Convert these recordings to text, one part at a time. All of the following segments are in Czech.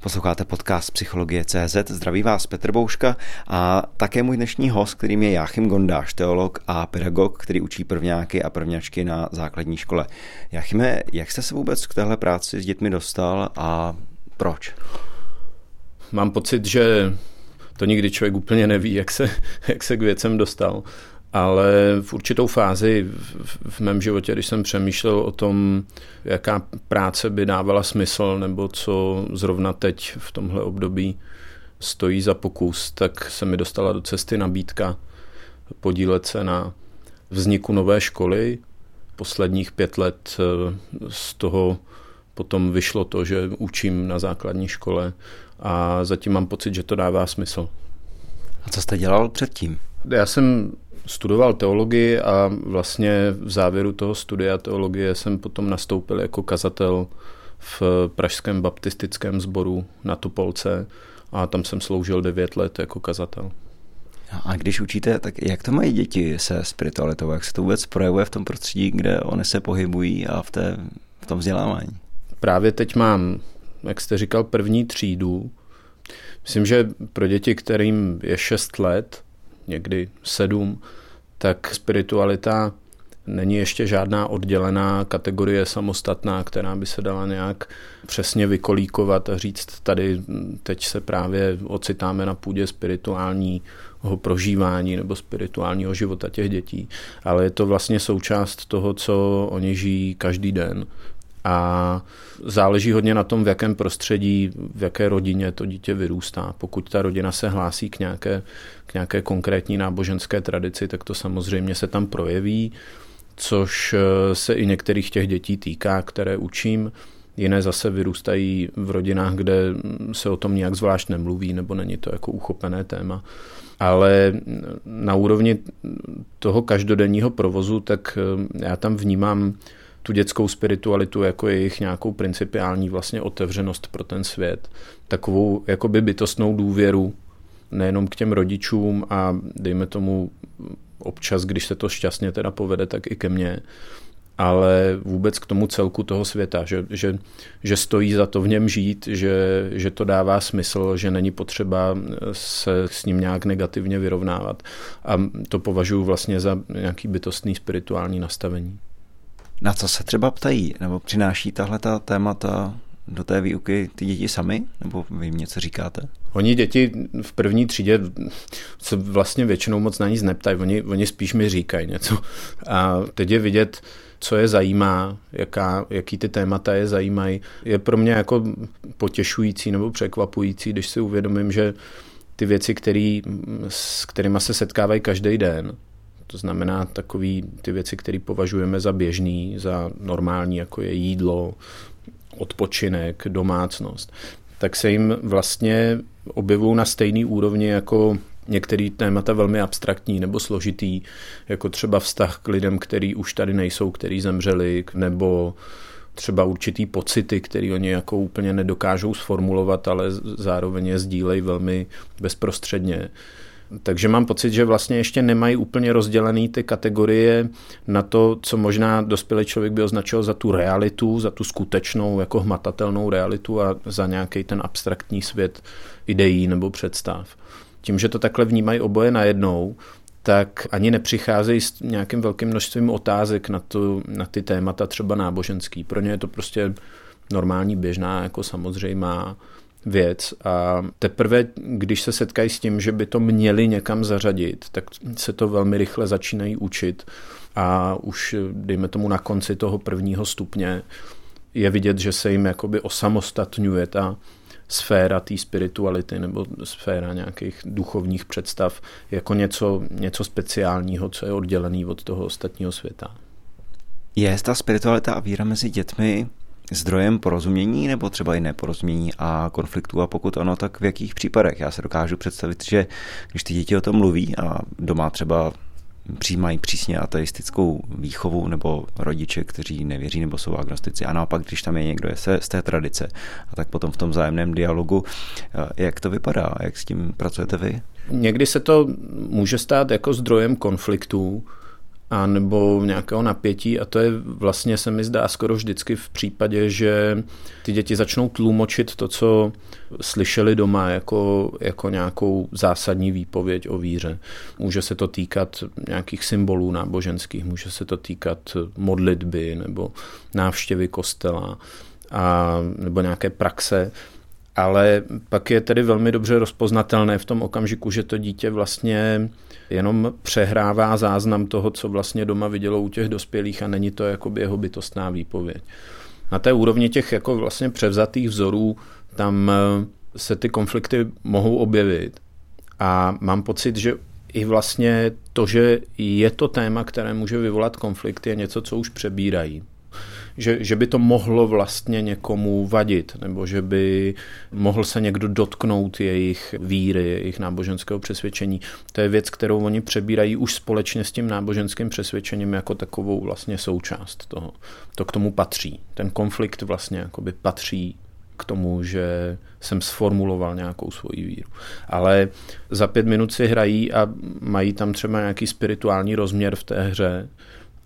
Posloucháte podcast Psychologie CZ. Zdraví vás Petr Bouška a také můj dnešní host, kterým je Jáchym Gondáš, teolog a pedagog, který učí prvňáky a prvňačky na základní škole. Jáchyme, jak jste se vůbec k téhle práci s dětmi dostal a proč? Mám pocit, že to nikdy člověk úplně neví, jak se, jak se k věcem dostal. Ale v určitou fázi v, mém životě, když jsem přemýšlel o tom, jaká práce by dávala smysl, nebo co zrovna teď v tomhle období stojí za pokus, tak se mi dostala do cesty nabídka podílet se na vzniku nové školy. Posledních pět let eh, z toho potom vyšlo to, že učím na základní škole a zatím mám pocit, že to dává smysl. A co jste dělal předtím? Já jsem studoval teologii a vlastně v závěru toho studia teologie jsem potom nastoupil jako kazatel v Pražském baptistickém sboru na Tupolce a tam jsem sloužil devět let jako kazatel. A když učíte, tak jak to mají děti se spiritualitou? Jak se to vůbec projevuje v tom prostředí, kde oni se pohybují a v, té, v tom vzdělávání? Právě teď mám, jak jste říkal, první třídu. Myslím, že pro děti, kterým je 6 let, někdy 7, tak spiritualita není ještě žádná oddělená kategorie samostatná, která by se dala nějak přesně vykolíkovat a říct, tady teď se právě ocitáme na půdě spirituálního prožívání nebo spirituálního života těch dětí. Ale je to vlastně součást toho, co oni žijí každý den a záleží hodně na tom, v jakém prostředí, v jaké rodině to dítě vyrůstá. Pokud ta rodina se hlásí k nějaké, k nějaké konkrétní náboženské tradici, tak to samozřejmě se tam projeví, což eh, se i některých těch dětí týká, které učím. Jiné zase vyrůstají v rodinách, kde se o tom nějak zvlášť nemluví, nebo není to jako uchopené téma. Ale na úrovni toho každodenního provozu, tak eh, já tam vnímám tu dětskou spiritualitu jako jejich nějakou principiální vlastně otevřenost pro ten svět, takovou jakoby bytostnou důvěru nejenom k těm rodičům a dejme tomu občas, když se to šťastně teda povede, tak i ke mně, ale vůbec k tomu celku toho světa, že, že, že stojí za to v něm žít, že, že to dává smysl, že není potřeba se s ním nějak negativně vyrovnávat. A to považuji vlastně za nějaký bytostný spirituální nastavení. Na co se třeba ptají, nebo přináší tahle ta témata do té výuky ty děti sami, nebo vy jim něco říkáte? Oni děti v první třídě se vlastně většinou moc na nic neptají, oni, oni spíš mi říkají něco. A teď je vidět, co je zajímá, jaká, jaký ty témata je zajímají. Je pro mě jako potěšující nebo překvapující, když si uvědomím, že ty věci, který, s kterými se setkávají každý den, to znamená takový ty věci, které považujeme za běžný, za normální, jako je jídlo, odpočinek, domácnost, tak se jim vlastně objevují na stejný úrovni jako některé témata velmi abstraktní nebo složitý, jako třeba vztah k lidem, který už tady nejsou, který zemřeli, nebo třeba určitý pocity, které oni jako úplně nedokážou sformulovat, ale zároveň je sdílejí velmi bezprostředně. Takže mám pocit, že vlastně ještě nemají úplně rozdělené ty kategorie na to, co možná dospělý člověk by označil za tu realitu, za tu skutečnou, jako hmatatelnou realitu a za nějaký ten abstraktní svět ideí nebo představ. Tím, že to takhle vnímají oboje najednou, tak ani nepřicházejí s nějakým velkým množstvím otázek na, tu, na ty témata třeba náboženský. Pro ně je to prostě normální, běžná, jako samozřejmá věc a teprve, když se setkají s tím, že by to měli někam zařadit, tak se to velmi rychle začínají učit a už, dejme tomu, na konci toho prvního stupně je vidět, že se jim jakoby osamostatňuje ta sféra té spirituality nebo sféra nějakých duchovních představ jako něco, něco speciálního, co je oddělený od toho ostatního světa. Je ta spiritualita a víra mezi dětmi zdrojem porozumění nebo třeba i neporozumění a konfliktu a pokud ano, tak v jakých případech? Já se dokážu představit, že když ty děti o tom mluví a doma třeba přijímají přísně ateistickou výchovu nebo rodiče, kteří nevěří nebo jsou agnostici. A naopak, když tam je někdo je se, z té tradice, a tak potom v tom zájemném dialogu, eh, jak to vypadá, jak s tím pracujete vy? Někdy se to může stát jako zdrojem konfliktů, a nebo nějakého napětí a to je vlastně se mi zdá skoro vždycky v případě, že ty děti začnou tlumočit to, co slyšeli doma jako, jako nějakou zásadní výpověď o víře. Může se to týkat nějakých symbolů náboženských, může se to týkat modlitby nebo návštěvy kostela a, nebo nějaké praxe ale pak je tedy velmi dobře rozpoznatelné v tom okamžiku, že to dítě vlastně jenom přehrává záznam toho, co vlastně doma vidělo u těch dospělých a není to jako jeho bytostná výpověď. Na té úrovni těch jako vlastně převzatých vzorů tam eh, se ty konflikty mohou objevit a mám pocit, že i vlastně to, že je to téma, které může vyvolat konflikt, je něco, co už přebírají že, že by to mohlo vlastně někomu vadit, nebo že by mohl se někdo dotknout jejich víry, jejich náboženského přesvědčení. To je věc, kterou oni přebírají už společně s tím náboženským přesvědčením jako takovou vlastně součást toho. To k tomu patří. Ten konflikt vlastně jakoby patří k tomu, že jsem sformuloval nějakou svoji víru. Ale za pět minut si hrají a mají tam třeba nějaký spirituální rozměr v té hře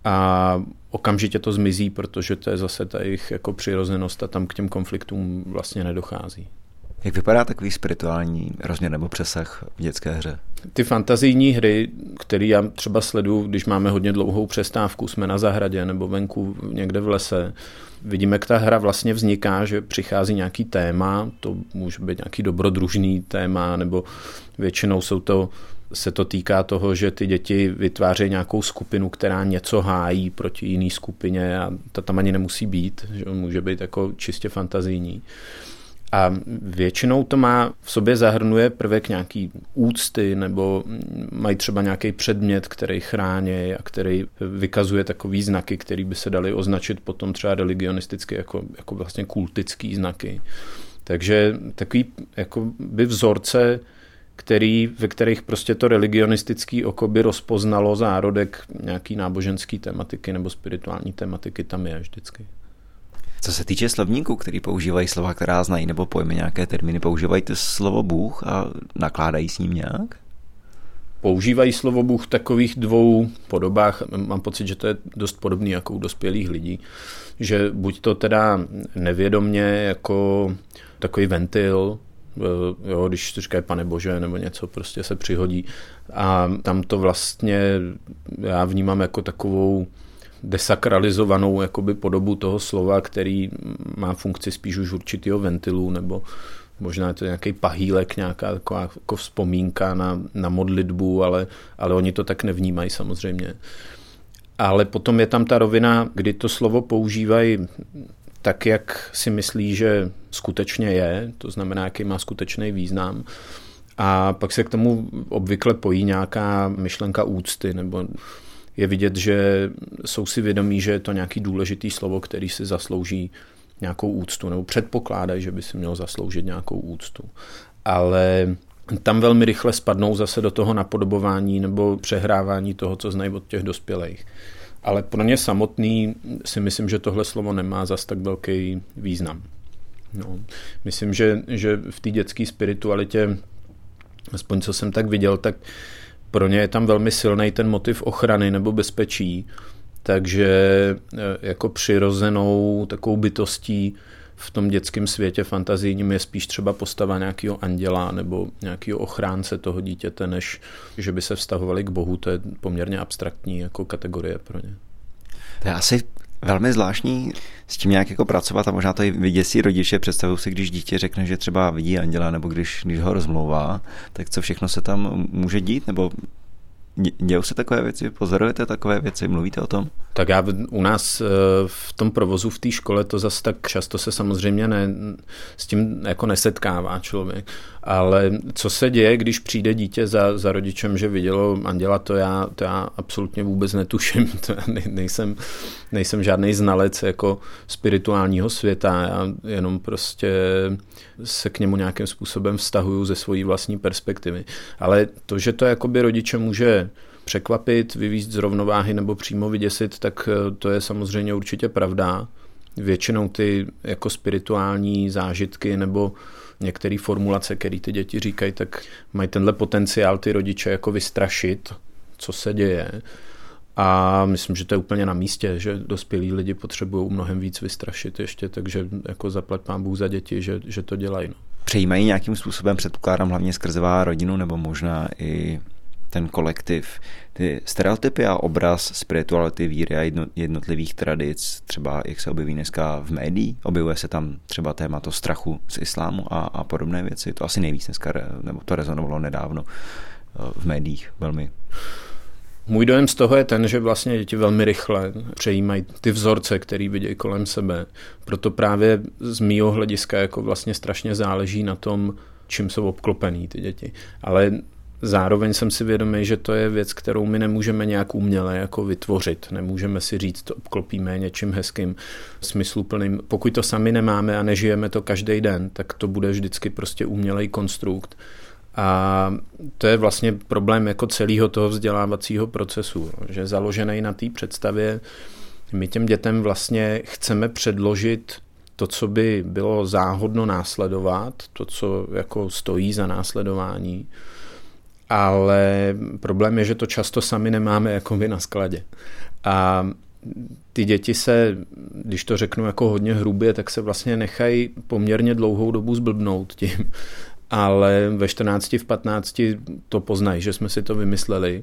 a okamžitě to zmizí, protože to je zase ta jejich jako přirozenost a tam k těm konfliktům vlastně nedochází. Jak vypadá takový spirituální rozměr nebo přesah v dětské hře? Ty fantazijní hry, které já třeba sleduju, když máme hodně dlouhou přestávku, jsme na zahradě nebo venku někde v lese, vidíme, jak ta hra vlastně vzniká, že přichází nějaký téma, to může být nějaký dobrodružný téma, nebo většinou jsou to se to týká toho, že ty děti vytvářejí nějakou skupinu, která něco hájí proti jiné skupině a ta tam ani nemusí být, že může být jako čistě fantazijní. A většinou to má v sobě zahrnuje prvek nějaký úcty nebo mají třeba nějaký předmět, který chrání a který vykazuje takový znaky, který by se dali označit potom třeba religionisticky jako, jako vlastně kultický znaky. Takže takový jako by vzorce který, ve kterých prostě to religionistický oko by rozpoznalo zárodek nějaký náboženský tematiky nebo spirituální tematiky, tam je vždycky. Co se týče slovníků, který používají slova, která znají, nebo pojmy nějaké termíny, používají to slovo Bůh a nakládají s ním nějak? Používají slovo Bůh v takových dvou podobách. Mám pocit, že to je dost podobný jako u dospělých lidí. Že buď to teda nevědomně jako takový ventil, Eh, jo, když to říkají pane bože nebo něco prostě se přihodí a tam to vlastně já vnímám jako takovou desakralizovanou jakoby podobu toho slova, který má funkci spíš už určitého ventilu nebo možná je to nějaký pahýlek, nějaká taková jako vzpomínka na, na modlitbu, ale, ale oni to tak nevnímají samozřejmě. Ale potom je tam ta rovina, kdy to slovo používají tak, jak si myslí, že skutečně je, to znamená, jaký má skutečný význam. A pak se k tomu obvykle pojí nějaká myšlenka úcty, nebo je vidět, že jsou si vědomí, že je to nějaký důležitý slovo, který si zaslouží nějakou úctu, nebo předpokládají, že by si měl zasloužit nějakou úctu. Ale tam velmi rychle spadnou zase do toho napodobování nebo přehrávání toho, co znají od těch dospělých ale pro ně samotný si myslím, že tohle slovo nemá zas tak velký význam. No, myslím, že, že v té dětské spiritualitě, aspoň co jsem tak viděl, tak pro ně je tam velmi silný ten motiv ochrany nebo bezpečí, takže eh, jako přirozenou takovou bytostí v tom dětském světě fantazijním je spíš třeba postava nějakého anděla nebo nějakého ochránce toho dítěte, než že by se vztahovali k Bohu. To je poměrně abstraktní jako kategorie pro ně. To je asi velmi zvláštní s tím nějak jako pracovat a možná to i vyděsí rodiče. Představuju si, když dítě řekne, že třeba vidí anděla nebo když, když ho rozmlouvá, tak co všechno se tam může dít nebo Dějou se takové věci? Pozorujete takové věci? Mluvíte o tom? Tak já u nás eh, v tom provozu v té škole to zase tak často se samozřejmě ne, s tím jako nesetkává člověk. Ale co se děje, když přijde dítě za, za rodičem, že vidělo anděla, to já, to já absolutně vůbec netuším. To já nejsem, nejsem žádný znalec jako spirituálního světa. Já jenom prostě se k němu nějakým způsobem vztahuju ze svojí vlastní perspektivy. Ale to, že to jakoby rodiče může překvapit, vyvízt z rovnováhy nebo přímo vyděsit, tak eh, to je samozřejmě určitě pravda. Většinou ty jako spirituální zážitky nebo některé formulace, které ty děti říkají, tak mají tenhle potenciál ty rodiče jako vystrašit, co se děje. A myslím, že to je úplně na místě, že dospělí lidi potřebují mnohem víc vystrašit ještě, takže jako zaplať pán Bůh za děti, že, že to dělají. No. Přejímají nějakým způsobem, předpokládám, hlavně skrzevá rodinu nebo možná i ten kolektiv, ty stereotypy a obraz spirituality, víry a jednotlivých tradic, třeba jak se objeví dneska v médiích, objevuje se tam třeba téma to strachu z islámu a, a podobné věci, to asi nejvíc dneska, nebo to rezonovalo nedávno eh, v médiích velmi. Můj dojem z toho je ten, že vlastně děti velmi rychle přejímají ty vzorce, který vidějí kolem sebe. Proto právě z mýho hlediska jako vlastně strašně záleží na tom, čím jsou obklopený ty děti. Ale zároveň jsem si vědomý, že to je věc, kterou my nemůžeme nějak uměle jako vytvořit. Nemůžeme si říct, to obklopíme něčím hezkým, smysluplným. Pokud to sami nemáme a nežijeme to každý den, tak to bude vždycky prostě umělej konstrukt a to je vlastně problém jako celého toho vzdělávacího procesu, že založený na té představě, my těm dětem vlastně chceme předložit to, co by bylo záhodno následovat, to, co jako stojí za následování, ale problém je, že to často sami nemáme jako by na skladě. A ty děti se, když to řeknu jako hodně hrubě, tak se vlastně nechají poměrně dlouhou dobu zblbnout tím, ale ve 14, v 15 to poznají, že jsme si to vymysleli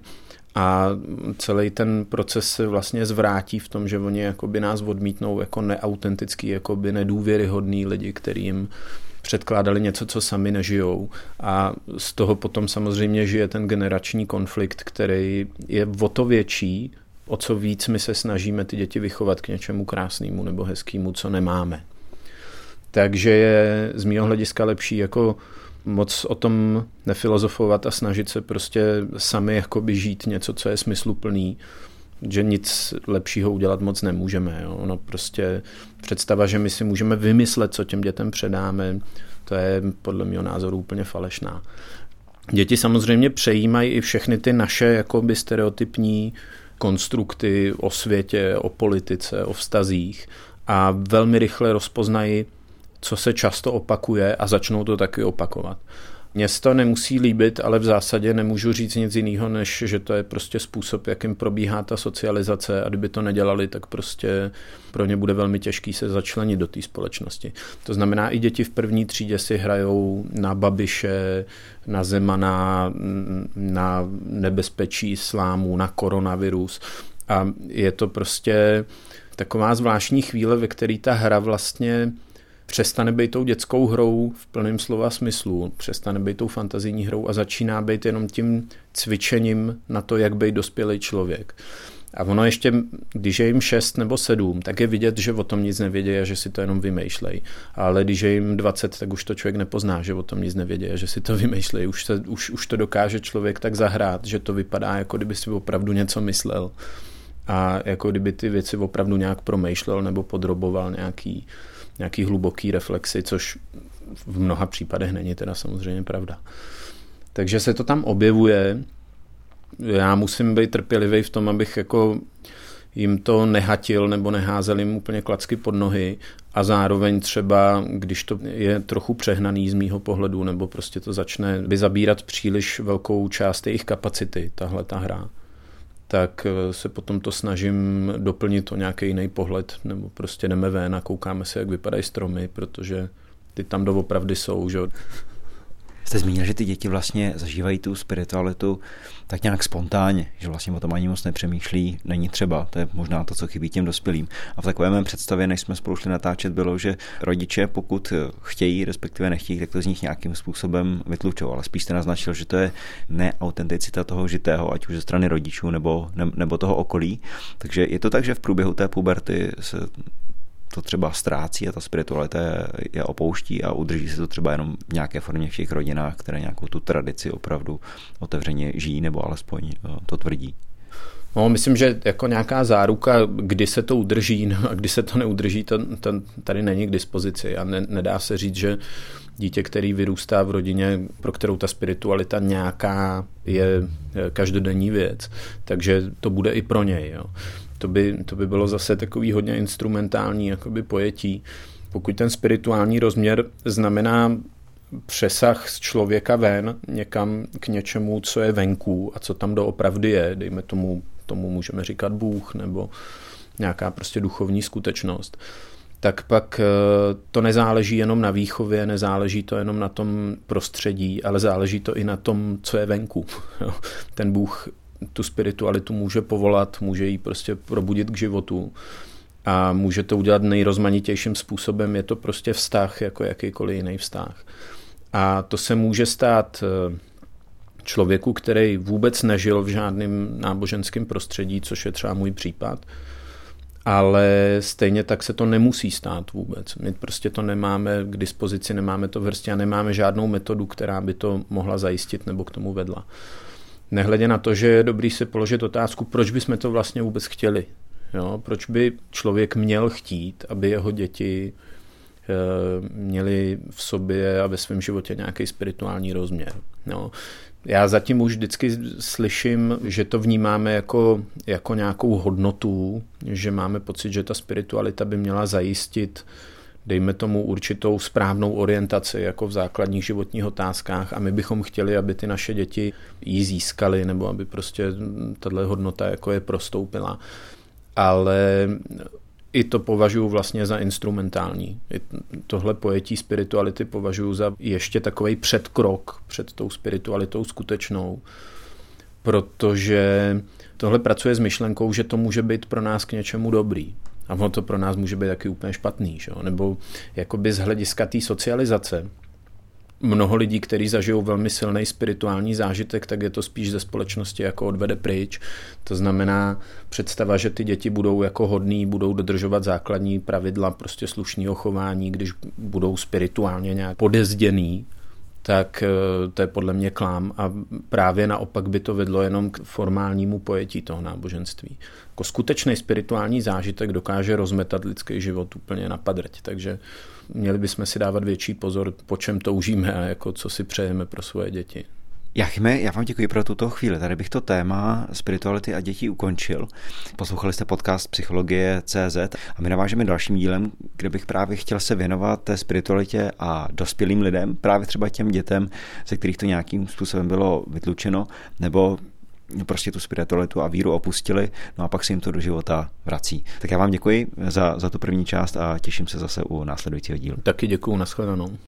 a celý ten proces se vlastně zvrátí v tom, že oni jakoby nás odmítnou jako neautentický, jakoby nedůvěryhodný lidi, kterým předkládali něco, co sami nežijou. A z toho potom samozřejmě žije ten generační konflikt, který je o to větší, o co víc my se snažíme ty děti vychovat k něčemu krásnému nebo hezkému, co nemáme. Takže je z mého hlediska lepší jako moc o tom nefilozofovat a snažit se prostě sami jakoby žít něco, co je smysluplný, že nic lepšího udělat moc nemůžeme. Jo. Ono prostě představa, že my si můžeme vymyslet, co těm dětem předáme, to je podle mého názoru úplně falešná. Děti samozřejmě přejímají i všechny ty naše jakoby stereotypní konstrukty o světě, o politice, o vztazích a velmi rychle rozpoznají co se často opakuje a začnou to taky opakovat. Mně to nemusí líbit, ale v zásadě nemůžu říct nic jiného, než že to je prostě způsob, jakým probíhá ta socializace a kdyby to nedělali, tak prostě pro ně bude velmi těžký se začlenit do té společnosti. To znamená, i děti v první třídě si hrajou na babiše, na zemana, na nebezpečí islámu, na koronavirus a je to prostě taková zvláštní chvíle, ve které ta hra vlastně přestane být tou dětskou hrou v plném slova smyslu, přestane být tou fantazijní hrou a začíná být jenom tím cvičením na to, jak být dospělý člověk. A ono ještě, když je jim 6 nebo 7, tak je vidět, že o tom nic nevědí a že si to jenom vymýšlej. Ale když je jim 20, tak už to člověk nepozná, že o tom nic nevědí a že si to vymýšlej. Už, se, už, už to dokáže člověk tak zahrát, že to vypadá, jako kdyby si opravdu něco myslel. A jako kdyby ty věci opravdu nějak promýšlel nebo podroboval nějaký, nějaký hluboký reflexy, což v mnoha případech není teda samozřejmě pravda. Takže se to tam objevuje. Já musím být trpělivý v tom, abych jako jim to nehatil nebo neházel jim úplně klacky pod nohy a zároveň třeba, když to je trochu přehnaný z mýho pohledu nebo prostě to začne by zabírat příliš velkou část jejich kapacity, tahle ta hra, tak eh, se potom to snažím doplnit o nějaký jiný pohled, nebo prostě jdeme ven a koukáme se, jak vypadají stromy, protože ty tam doopravdy jsou, že Jste zmínil, že ty děti vlastně zažívají tu spiritualitu tak nějak spontánně, že vlastně o tom ani moc nepřemýšlí, není třeba, to je možná to, co chybí těm dospělým. A v takové mém představě, než jsme spolu šli natáčet, bylo, že rodiče, pokud chtějí, respektive nechtějí, tak to z nich nějakým způsobem vytlučou. Ale spíš jste naznačil, že to je neautenticita toho žitého, ať už ze strany rodičů nebo, nebo toho okolí. Takže je to tak, že v průběhu té puberty se to třeba ztrácí a ta spiritualita je opouští a udrží se to třeba jenom v nějaké formě v těch rodinách, které nějakou tu tradici opravdu otevřeně žijí nebo alespoň eh, to tvrdí. No, myslím, že jako nějaká záruka, kdy se to udrží no, a kdy se to neudrží, to, to tady není k dispozici a ne, nedá se říct, že dítě, který vyrůstá v rodině, pro kterou ta spiritualita nějaká je každodenní věc, takže to bude i pro něj. Jo to by, to by bylo zase takový hodně instrumentální jakoby pojetí. Pokud ten spirituální rozměr znamená přesah z člověka ven někam k něčemu, co je venku a co tam doopravdy je, dejme tomu tomu můžeme říkat Bůh nebo nějaká prostě duchovní skutečnost, tak pak eh, to nezáleží jenom na výchově, nezáleží to jenom na tom prostředí, ale záleží to i na tom, co je venku. Ten Bůh tu spiritualitu může povolat, může ji prostě probudit k životu a může to udělat nejrozmanitějším způsobem. Je to prostě vztah, jako jakýkoliv jiný vztah. A to se může stát eh, člověku, který vůbec nežil v žádném náboženském prostředí, což je třeba můj případ, ale stejně tak se to nemusí stát vůbec. My prostě to nemáme k dispozici, nemáme to v hrsti a nemáme žádnou metodu, která by to mohla zajistit nebo k tomu vedla. Nehledě na to, že je dobrý si položit otázku, proč bychom to vlastně vůbec chtěli. Jo? Proč by člověk měl chtít, aby jeho děti eh, měli v sobě a ve svém životě nějaký spirituální rozměr. Jo? Já zatím už vždycky slyším, že to vnímáme jako, jako nějakou hodnotu, že máme pocit, že ta spiritualita by měla zajistit dejme tomu určitou správnou orientaci jako v základních životních otázkách a my bychom chtěli, aby ty naše děti ji získaly nebo aby prostě tahle hodnota jako je prostoupila. Ale i to považuji vlastně za instrumentální. I tohle pojetí spirituality považuji za ještě takový předkrok před tou spiritualitou skutečnou, protože tohle pracuje s myšlenkou, že to může být pro nás k něčemu dobrý. A ono to pro nás může být taky úplně špatný. Že? Nebo jakoby z hlediska té socializace, mnoho lidí, kteří zažijou velmi silný spirituální zážitek, tak je to spíš ze společnosti jako odvede pryč. To znamená představa, že ty děti budou jako hodný, budou dodržovat základní pravidla prostě slušného chování, když budou spirituálně nějak podezděný, tak eh, to je podle mě klám a právě naopak by to vedlo jenom k formálnímu pojetí toho náboženství. Jako skutečný spirituální zážitek dokáže rozmetat lidský život úplně na padrť, takže měli bychom si dávat větší pozor, po čem toužíme a jako co si přejeme pro svoje děti. Jachime, já vám děkuji pro tuto chvíli. Tady bych to téma spirituality a dětí ukončil. Poslouchali jste podcast Psychologie CZ a my navážeme dalším dílem, kde bych právě chtěl se věnovat té spiritualitě a dospělým lidem, právě třeba těm dětem, ze kterých to nějakým způsobem bylo vytlučeno, nebo prostě tu spiritualitu a víru opustili, no a pak se jim to do života vrací. Tak já vám děkuji za, za tu první část a těším se zase u následujícího dílu. Taky děkuji, nashledanou.